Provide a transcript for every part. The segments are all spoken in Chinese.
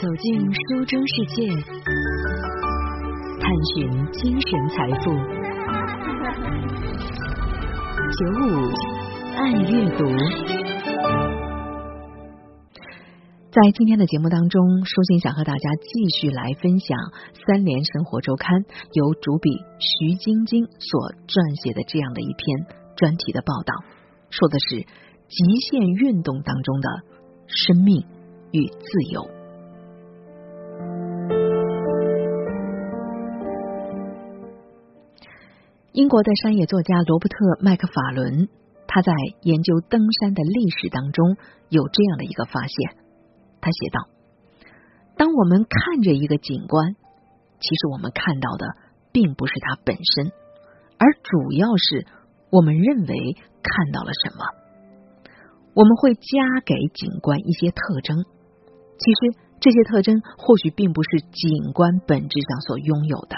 走进书中世界，探寻精神财富。九五爱阅读，在今天的节目当中，舒心想和大家继续来分享《三联生活周刊》由主笔徐晶晶所撰写的这样的一篇专题的报道，说的是极限运动当中的生命与自由。英国的山野作家罗伯特·麦克法伦，他在研究登山的历史当中有这样的一个发现。他写道：“当我们看着一个景观，其实我们看到的并不是它本身，而主要是我们认为看到了什么。我们会加给景观一些特征，其实这些特征或许并不是景观本质上所拥有的。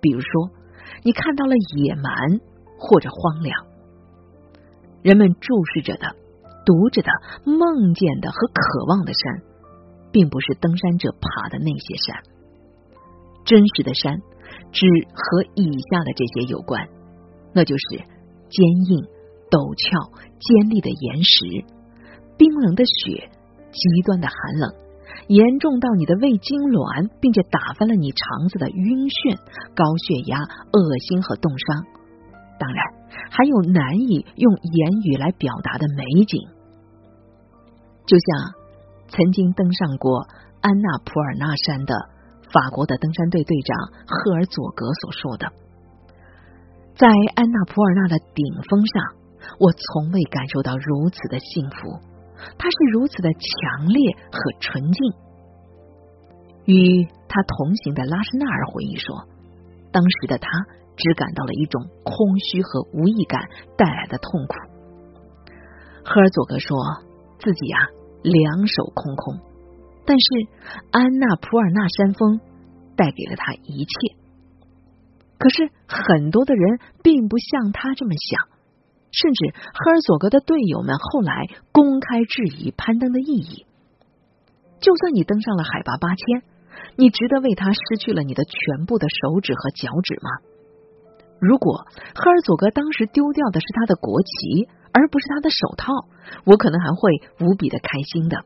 比如说。”你看到了野蛮或者荒凉，人们注视着的、读着的、梦见的和渴望的山，并不是登山者爬的那些山。真实的山只和以下的这些有关，那就是坚硬、陡峭、尖利的岩石、冰冷的雪、极端的寒冷。严重到你的胃痉挛，并且打翻了你肠子的晕眩、高血压、恶心和冻伤，当然还有难以用言语来表达的美景，就像曾经登上过安娜普尔纳山的法国的登山队队长赫尔佐格所说的：“在安娜普尔纳的顶峰上，我从未感受到如此的幸福。”他是如此的强烈和纯净。与他同行的拉什纳尔回忆说，当时的他只感到了一种空虚和无意感带来的痛苦。赫尔佐格说自己呀两手空空，但是安娜普尔纳山峰带给了他一切。可是很多的人并不像他这么想。甚至赫尔佐格的队友们后来公开质疑攀登的意义。就算你登上了海拔八千，你值得为他失去了你的全部的手指和脚趾吗？如果赫尔佐格当时丢掉的是他的国旗，而不是他的手套，我可能还会无比的开心的。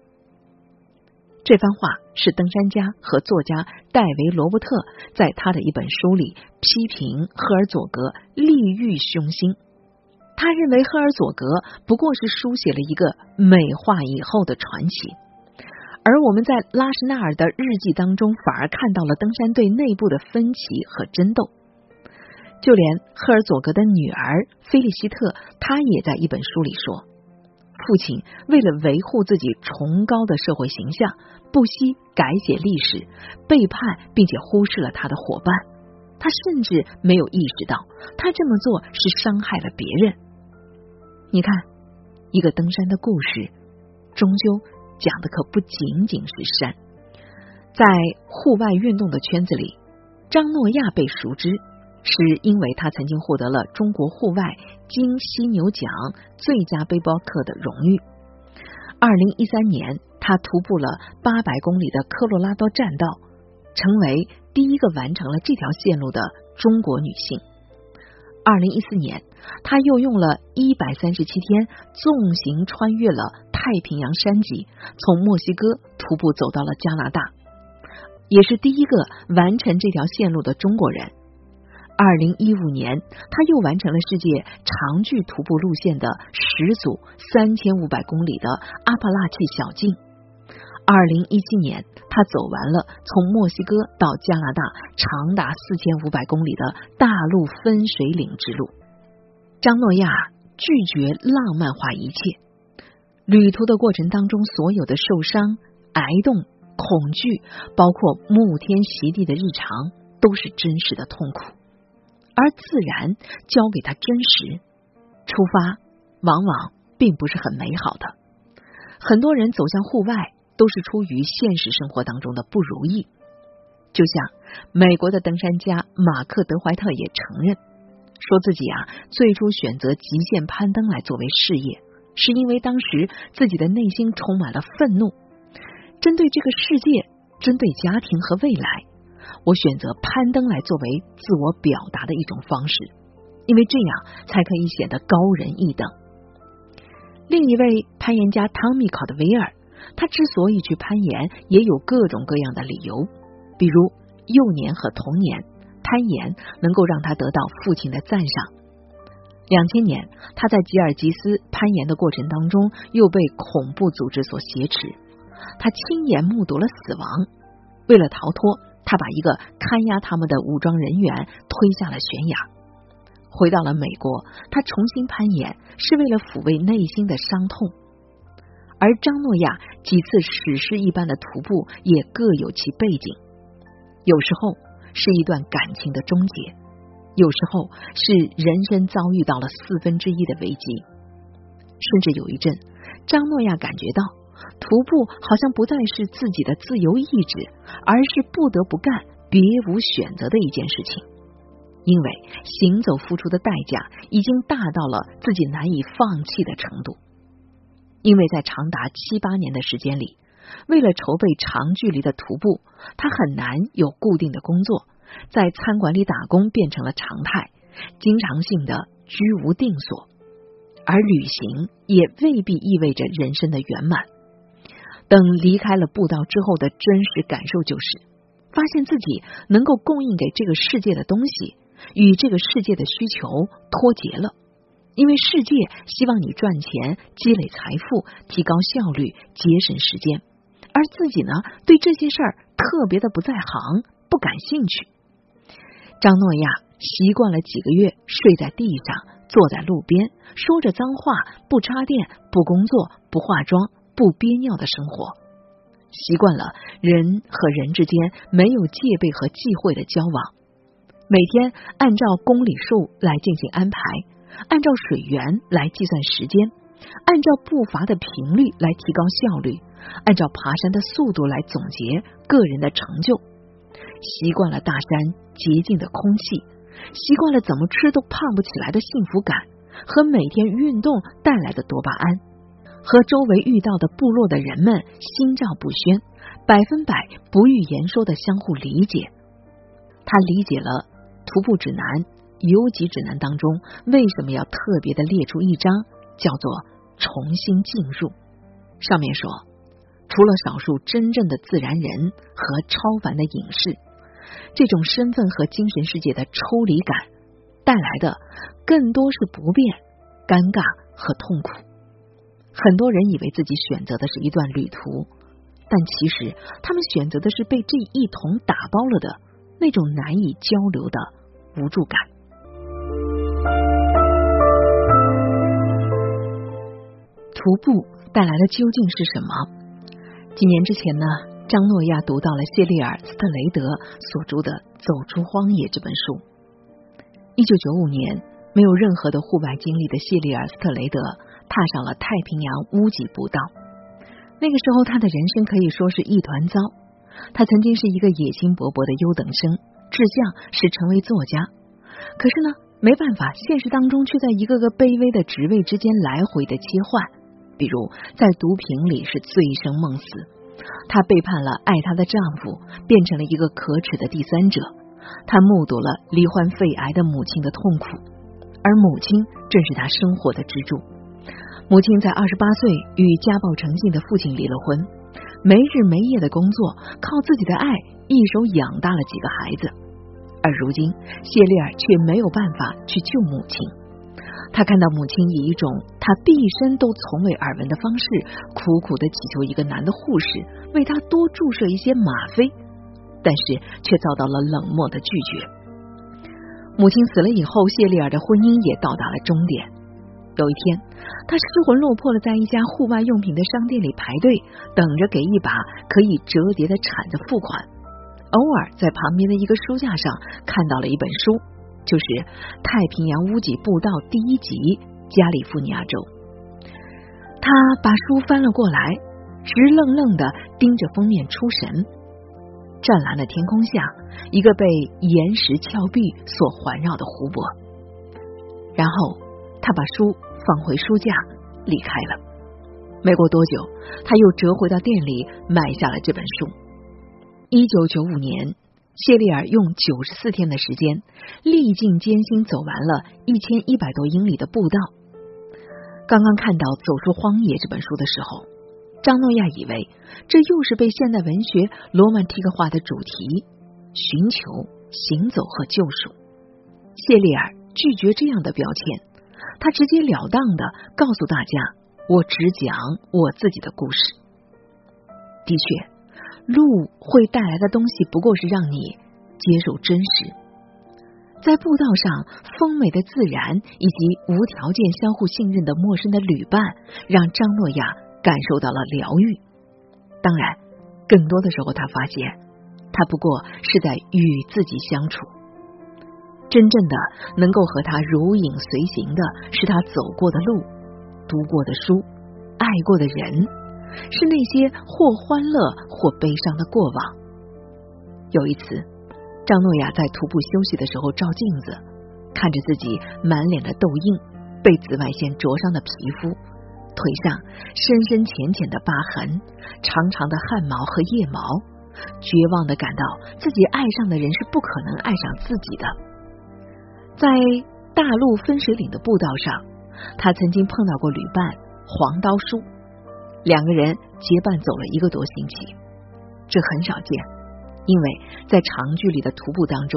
这番话是登山家和作家戴维罗伯特在他的一本书里批评赫尔佐格利欲熏心。他认为赫尔佐格不过是书写了一个美化以后的传奇，而我们在拉什纳尔的日记当中反而看到了登山队内部的分歧和争斗。就连赫尔佐格的女儿菲利希特，她也在一本书里说，父亲为了维护自己崇高的社会形象，不惜改写历史，背叛并且忽视了他的伙伴。他甚至没有意识到，他这么做是伤害了别人。你看，一个登山的故事，终究讲的可不仅仅是山。在户外运动的圈子里，张诺亚被熟知，是因为他曾经获得了中国户外金犀牛奖最佳背包客的荣誉。二零一三年，他徒步了八百公里的科罗拉多栈道，成为第一个完成了这条线路的中国女性。二零一四年，他又用了一百三十七天纵行穿越了太平洋山脊，从墨西哥徒步走到了加拿大，也是第一个完成这条线路的中国人。二零一五年，他又完成了世界长距徒步路线的十组三千五百公里的阿帕拉契小径。二零一七年，他走完了从墨西哥到加拿大长达四千五百公里的大陆分水岭之路。张诺亚拒绝浪漫化一切，旅途的过程当中，所有的受伤、挨冻、恐惧，包括沐天席地的日常，都是真实的痛苦。而自然教给他真实，出发往往并不是很美好的。很多人走向户外。都是出于现实生活当中的不如意，就像美国的登山家马克德怀特也承认，说自己啊最初选择极限攀登来作为事业，是因为当时自己的内心充满了愤怒。针对这个世界，针对家庭和未来，我选择攀登来作为自我表达的一种方式，因为这样才可以显得高人一等。另一位攀岩家汤米考德维尔，他之所以去攀岩，也有各种各样的理由，比如幼年和童年攀岩能够让他得到父亲的赞赏。两千年，他在吉尔吉斯攀岩的过程当中，又被恐怖组织所挟持，他亲眼目睹了死亡。为了逃脱，他把一个看押他们的武装人员推下了悬崖。回到了美国，他重新攀岩是为了抚慰内心的伤痛。而张诺亚几次史诗一般的徒步也各有其背景，有时候是一段感情的终结，有时候是人生遭遇到了四分之一的危机。甚至有一阵，张诺亚感觉到徒步好像不再是自己的自由意志，而是不得不干、别无选择的一件事情。因为行走付出的代价已经大到了自己难以放弃的程度，因为在长达七八年的时间里，为了筹备长距离的徒步，他很难有固定的工作，在餐馆里打工变成了常态，经常性的居无定所，而旅行也未必意味着人生的圆满。等离开了步道之后的真实感受就是，发现自己能够供应给这个世界的东西。与这个世界的需求脱节了，因为世界希望你赚钱、积累财富、提高效率、节省时间，而自己呢，对这些事儿特别的不在行，不感兴趣。张诺亚习惯了几个月睡在地上，坐在路边，说着脏话，不插电，不工作，不化妆，不憋尿的生活，习惯了人和人之间没有戒备和忌讳的交往。每天按照公里数来进行安排，按照水源来计算时间，按照步伐的频率来提高效率，按照爬山的速度来总结个人的成就。习惯了大山洁净的空气，习惯了怎么吃都胖不起来的幸福感，和每天运动带来的多巴胺，和周围遇到的部落的人们心照不宣，百分百不欲言说的相互理解。他理解了。徒步指南、游记指南当中，为什么要特别的列出一章，叫做“重新进入”？上面说，除了少数真正的自然人和超凡的隐士，这种身份和精神世界的抽离感带来的，更多是不便、尴尬和痛苦。很多人以为自己选择的是一段旅途，但其实他们选择的是被这一桶打包了的那种难以交流的。无助感。徒步带来的究竟是什么？几年之前呢，张诺亚读到了谢利尔·斯特雷德所著的《走出荒野》这本书。一九九五年，没有任何的户外经历的谢利尔·斯特雷德踏上了太平洋屋脊步道。那个时候，他的人生可以说是一团糟。他曾经是一个野心勃勃的优等生。志向是成为作家，可是呢，没办法，现实当中却在一个个卑微的职位之间来回的切换。比如在毒品里是醉生梦死，她背叛了爱她的丈夫，变成了一个可耻的第三者。她目睹了罹患肺癌的母亲的痛苦，而母亲正是她生活的支柱。母亲在二十八岁与家暴成性的父亲离了婚，没日没夜的工作，靠自己的爱。一手养大了几个孩子，而如今谢丽尔却没有办法去救母亲。他看到母亲以一种他毕生都从未耳闻的方式，苦苦的祈求一个男的护士为他多注射一些吗啡，但是却遭到了冷漠的拒绝。母亲死了以后，谢丽尔的婚姻也到达了终点。有一天，他失魂落魄的在一家户外用品的商店里排队，等着给一把可以折叠的铲子付款。偶尔在旁边的一个书架上看到了一本书，就是《太平洋屋脊步道》第一集《加利福尼亚州》。他把书翻了过来，直愣愣的盯着封面出神。湛蓝的天空下，一个被岩石峭壁所环绕的湖泊。然后他把书放回书架，离开了。没过多久，他又折回到店里买下了这本书。一九九五年，谢丽尔用九十四天的时间，历尽艰辛走完了一千一百多英里的步道。刚刚看到《走出荒野》这本书的时候，张诺亚以为这又是被现代文学罗曼蒂克化的主题——寻求、行走和救赎。谢丽尔拒绝这样的标签，他直截了当的告诉大家。我只讲我自己的故事。的确，路会带来的东西不过是让你接受真实。在步道上，丰美的自然以及无条件相互信任的陌生的旅伴，让张诺亚感受到了疗愈。当然，更多的时候，他发现他不过是在与自己相处。真正的能够和他如影随形的，是他走过的路。读过的书，爱过的人，是那些或欢乐或悲伤的过往。有一次，张诺亚在徒步休息的时候照镜子，看着自己满脸的痘印、被紫外线灼伤的皮肤、腿上深深浅浅的疤痕、长长的汗毛和腋毛，绝望的感到自己爱上的人是不可能爱上自己的。在大陆分水岭的步道上。他曾经碰到过旅伴黄刀叔，两个人结伴走了一个多星期，这很少见，因为在长距离的徒步当中，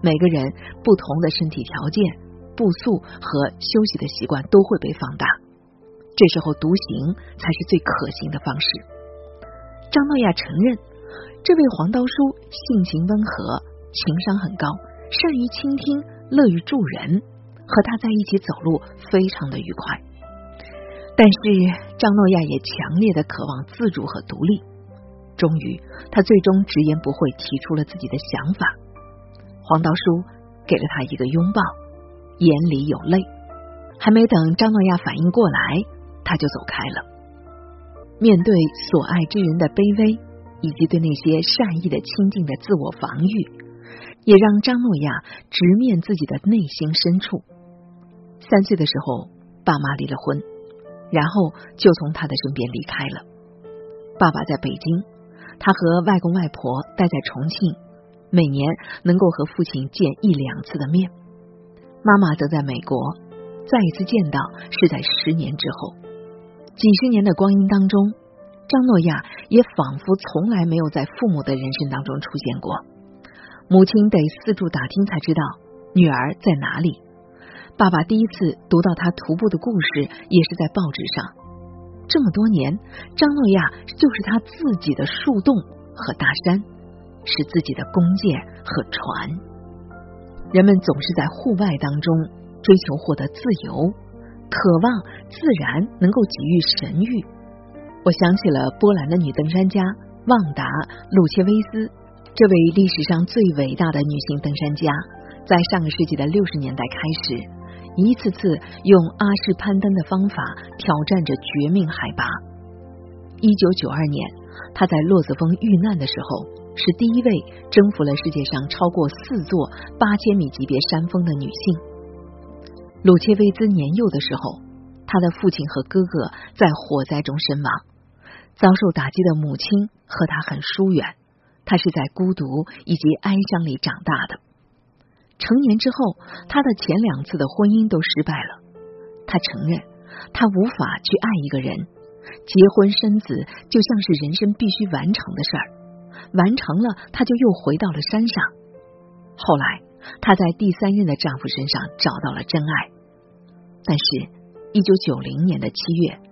每个人不同的身体条件、步速和休息的习惯都会被放大，这时候独行才是最可行的方式。张诺亚承认，这位黄刀叔性情温和，情商很高，善于倾听，乐于助人。和他在一起走路非常的愉快，但是张诺亚也强烈的渴望自主和独立。终于，他最终直言不讳提出了自己的想法。黄道叔给了他一个拥抱，眼里有泪。还没等张诺亚反应过来，他就走开了。面对所爱之人的卑微，以及对那些善意的亲近的自我防御，也让张诺亚直面自己的内心深处。三岁的时候，爸妈离了婚，然后就从他的身边离开了。爸爸在北京，他和外公外婆待在重庆，每年能够和父亲见一两次的面。妈妈则在美国，再一次见到是在十年之后。几十年的光阴当中，张诺亚也仿佛从来没有在父母的人生当中出现过。母亲得四处打听才知道女儿在哪里。爸爸第一次读到他徒步的故事，也是在报纸上。这么多年，张诺亚就是他自己的树洞和大山，是自己的弓箭和船。人们总是在户外当中追求获得自由，渴望自然能够给予神谕。我想起了波兰的女登山家旺达·鲁切维斯，这位历史上最伟大的女性登山家，在上个世纪的六十年代开始。一次次用阿式攀登的方法挑战着绝命海拔。一九九二年，他在洛子峰遇难的时候，是第一位征服了世界上超过四座八千米级别山峰的女性。鲁切维兹年幼的时候，他的父亲和哥哥在火灾中身亡，遭受打击的母亲和他很疏远，他是在孤独以及哀伤里长大的。成年之后，他的前两次的婚姻都失败了。他承认，他无法去爱一个人。结婚生子就像是人生必须完成的事儿，完成了他就又回到了山上。后来，他在第三任的丈夫身上找到了真爱。但是，一九九零年的七月，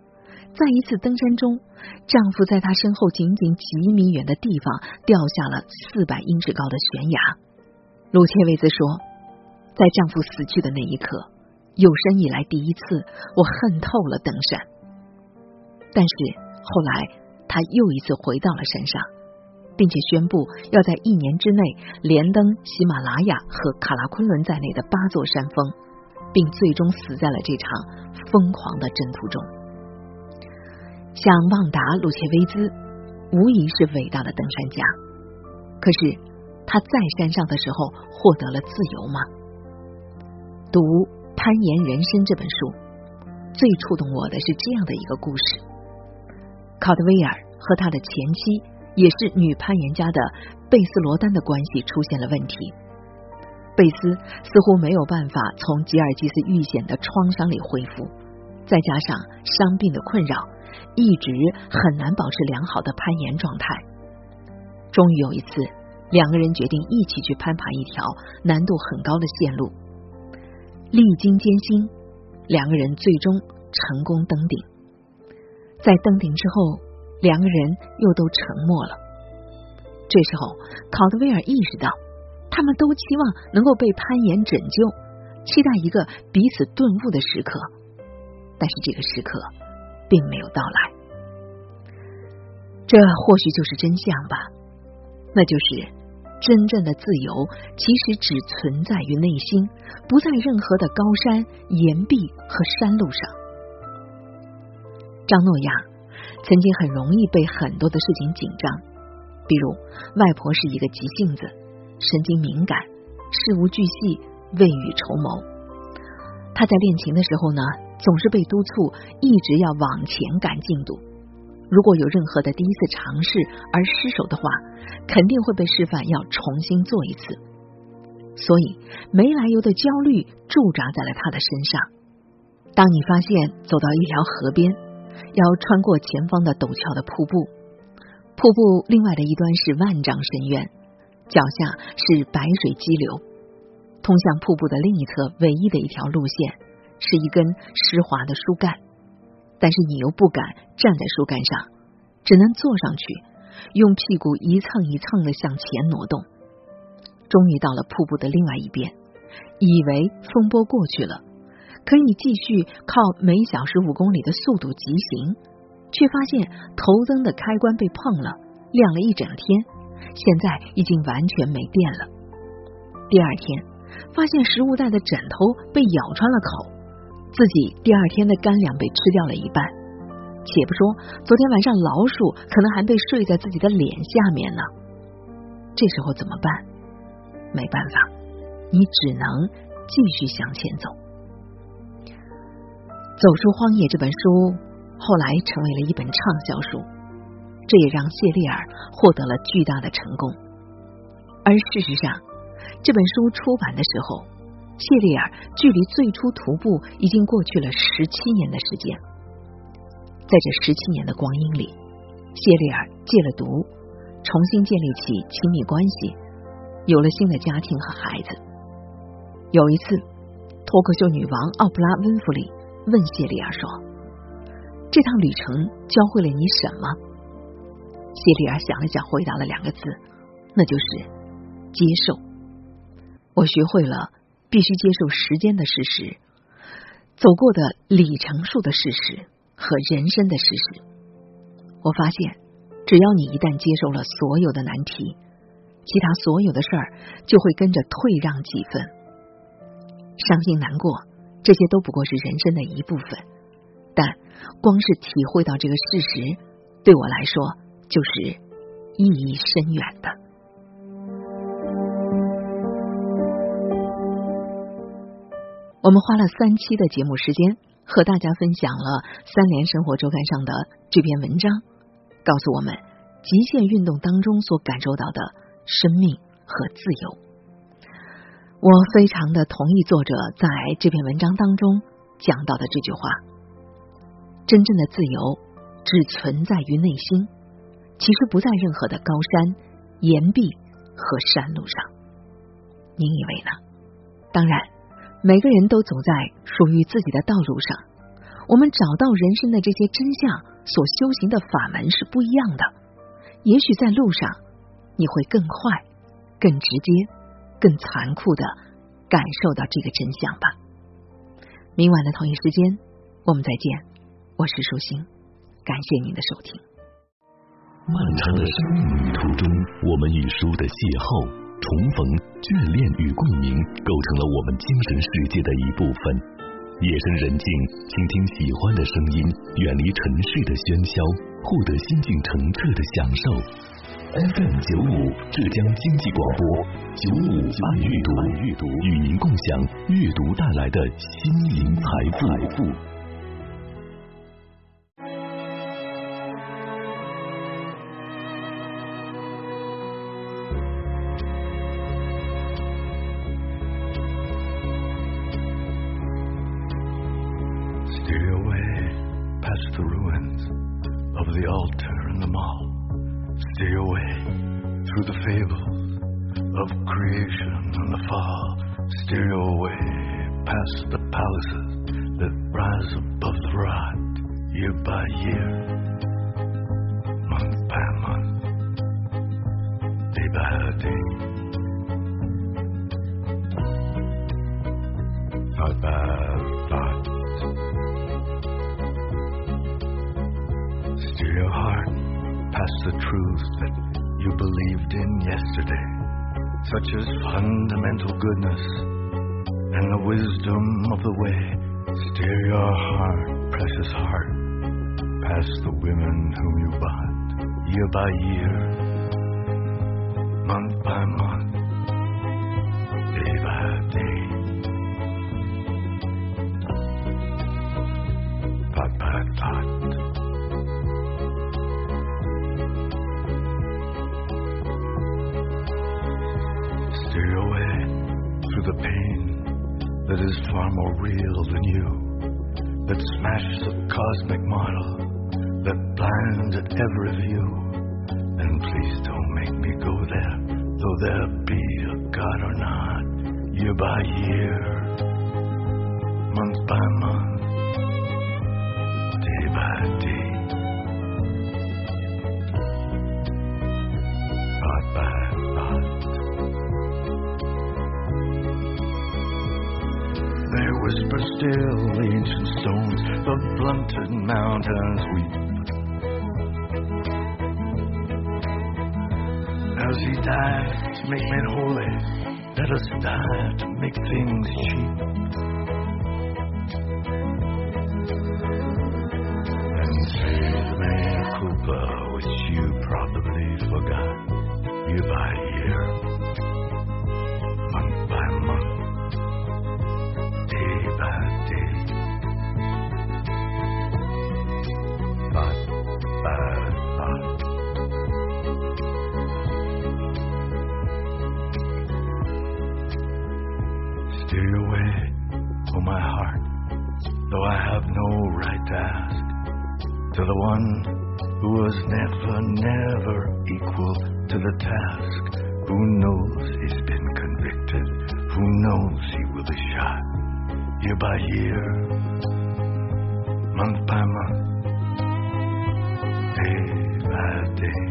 在一次登山中，丈夫在她身后仅仅几米远的地方掉下了四百英尺高的悬崖。鲁切维兹说：“在丈夫死去的那一刻，有生以来第一次，我恨透了登山。但是后来，他又一次回到了山上，并且宣布要在一年之内连登喜马拉雅和卡拉昆仑在内的八座山峰，并最终死在了这场疯狂的征途中。像旺达·鲁切维兹，无疑是伟大的登山家，可是。”他在山上的时候获得了自由吗？读《攀岩人生》这本书，最触动我的是这样的一个故事：考德威尔和他的前妻，也是女攀岩家的贝斯罗丹的关系出现了问题。贝斯似乎没有办法从吉尔吉斯遇险的创伤里恢复，再加上伤病的困扰，一直很难保持良好的攀岩状态。终于有一次，两个人决定一起去攀爬一条难度很高的线路。历经艰辛，两个人最终成功登顶。在登顶之后，两个人又都沉默了。这时候，考德威尔意识到。他们都期望能够被攀岩拯救，期待一个彼此顿悟的时刻，但是这个时刻并没有到来。这或许就是真相吧，那就是真正的自由其实只存在于内心，不在任何的高山、岩壁和山路上。张诺亚曾经很容易被很多的事情紧张，比如外婆是一个急性子。神经敏感，事无巨细，未雨绸缪。他在练琴的时候呢，总是被督促一直要往前赶进度。如果有任何的第一次尝试而失手的话，肯定会被示范要重新做一次。所以没来由的焦虑驻扎在了他的身上。当你发现走到一条河边，要穿过前方的陡峭的瀑布，瀑布另外的一端是万丈深渊。脚下是白水激流，通向瀑布的另一侧唯一的一条路线是一根湿滑的树干，但是你又不敢站在树干上，只能坐上去，用屁股一蹭一蹭的向前挪动。终于到了瀑布的另外一边，以为风波过去了，可以继续靠每小时五公里的速度疾行，却发现头灯的开关被碰了，亮了一整天。现在已经完全没电了。第二天，发现食物袋的枕头被咬穿了口，自己第二天的干粮被吃掉了一半。且不说昨天晚上老鼠可能还被睡在自己的脸下面呢。这时候怎么办？没办法，你只能继续向前走。《走出荒野》这本书后来成为了一本畅销书。这也让谢丽尔获得了巨大的成功，而事实上，这本书出版的时候，谢丽尔距离最初徒步已经过去了十七年的时间。在这十七年的光阴里，谢丽尔戒了毒，重新建立起亲密关系，有了新的家庭和孩子。有一次，脱口秀女王奥普拉·温弗里问谢丽尔说：“这趟旅程教会了你什么？”谢丽尔想了想，回答了两个字，那就是接受。我学会了必须接受时间的事实，走过的里程数的事实和人生的事实。我发现，只要你一旦接受了所有的难题，其他所有的事儿就会跟着退让几分。伤心难过，这些都不过是人生的一部分。但光是体会到这个事实，对我来说。就是意义深远的。我们花了三期的节目时间，和大家分享了《三联生活周刊》上的这篇文章，告诉我们极限运动当中所感受到的生命和自由。我非常的同意作者在这篇文章当中讲到的这句话：真正的自由只存在于内心。其实不在任何的高山、岩壁和山路上。您以为呢？当然，每个人都走在属于自己的道路上。我们找到人生的这些真相，所修行的法门是不一样的。也许在路上，你会更快、更直接、更残酷的感受到这个真相吧。明晚的同一时间，我们再见。我是舒心，感谢您的收听。漫长的生命旅途中，我们与书的邂逅、重逢、眷恋与共鸣，构成了我们精神世界的一部分。夜深人静，倾听喜欢的声音，远离尘世的喧嚣，获得心境澄澈的享受。FM 九五浙江经济广播，九五爱阅读，阅读与您共享阅读带来的心灵财富。Steer your way past the palaces that rise above the rot, year by year, month by month, day by day. Thought by thought. Steer your heart past the truths that you believed in yesterday, such as fundamental goodness and the wisdom of the way. Steer your heart, precious heart, past the women whom you bought, year by year, at every view. And please don't make me go there, though there be a God or not, year by year, month by month, day by day. Thought by thought. They whisper still, ancient stones, the blunted mountains weep. He died to make men holy, let us die to make things cheap. And save mea culpa, which you probably forgot, year by Your oh my heart, though I have no right to ask, to the one who was never, never equal to the task, who knows he's been convicted, who knows he will be shot year by year, month by month, day by day.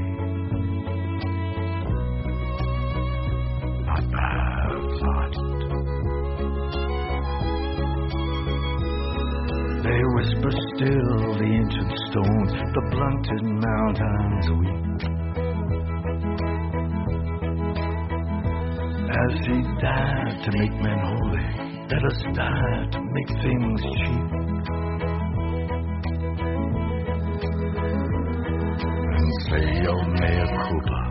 Whisper still, the ancient stones, the blunted mountains weep. As he died to make men holy, let us die to make things cheap. And say your mea culpa,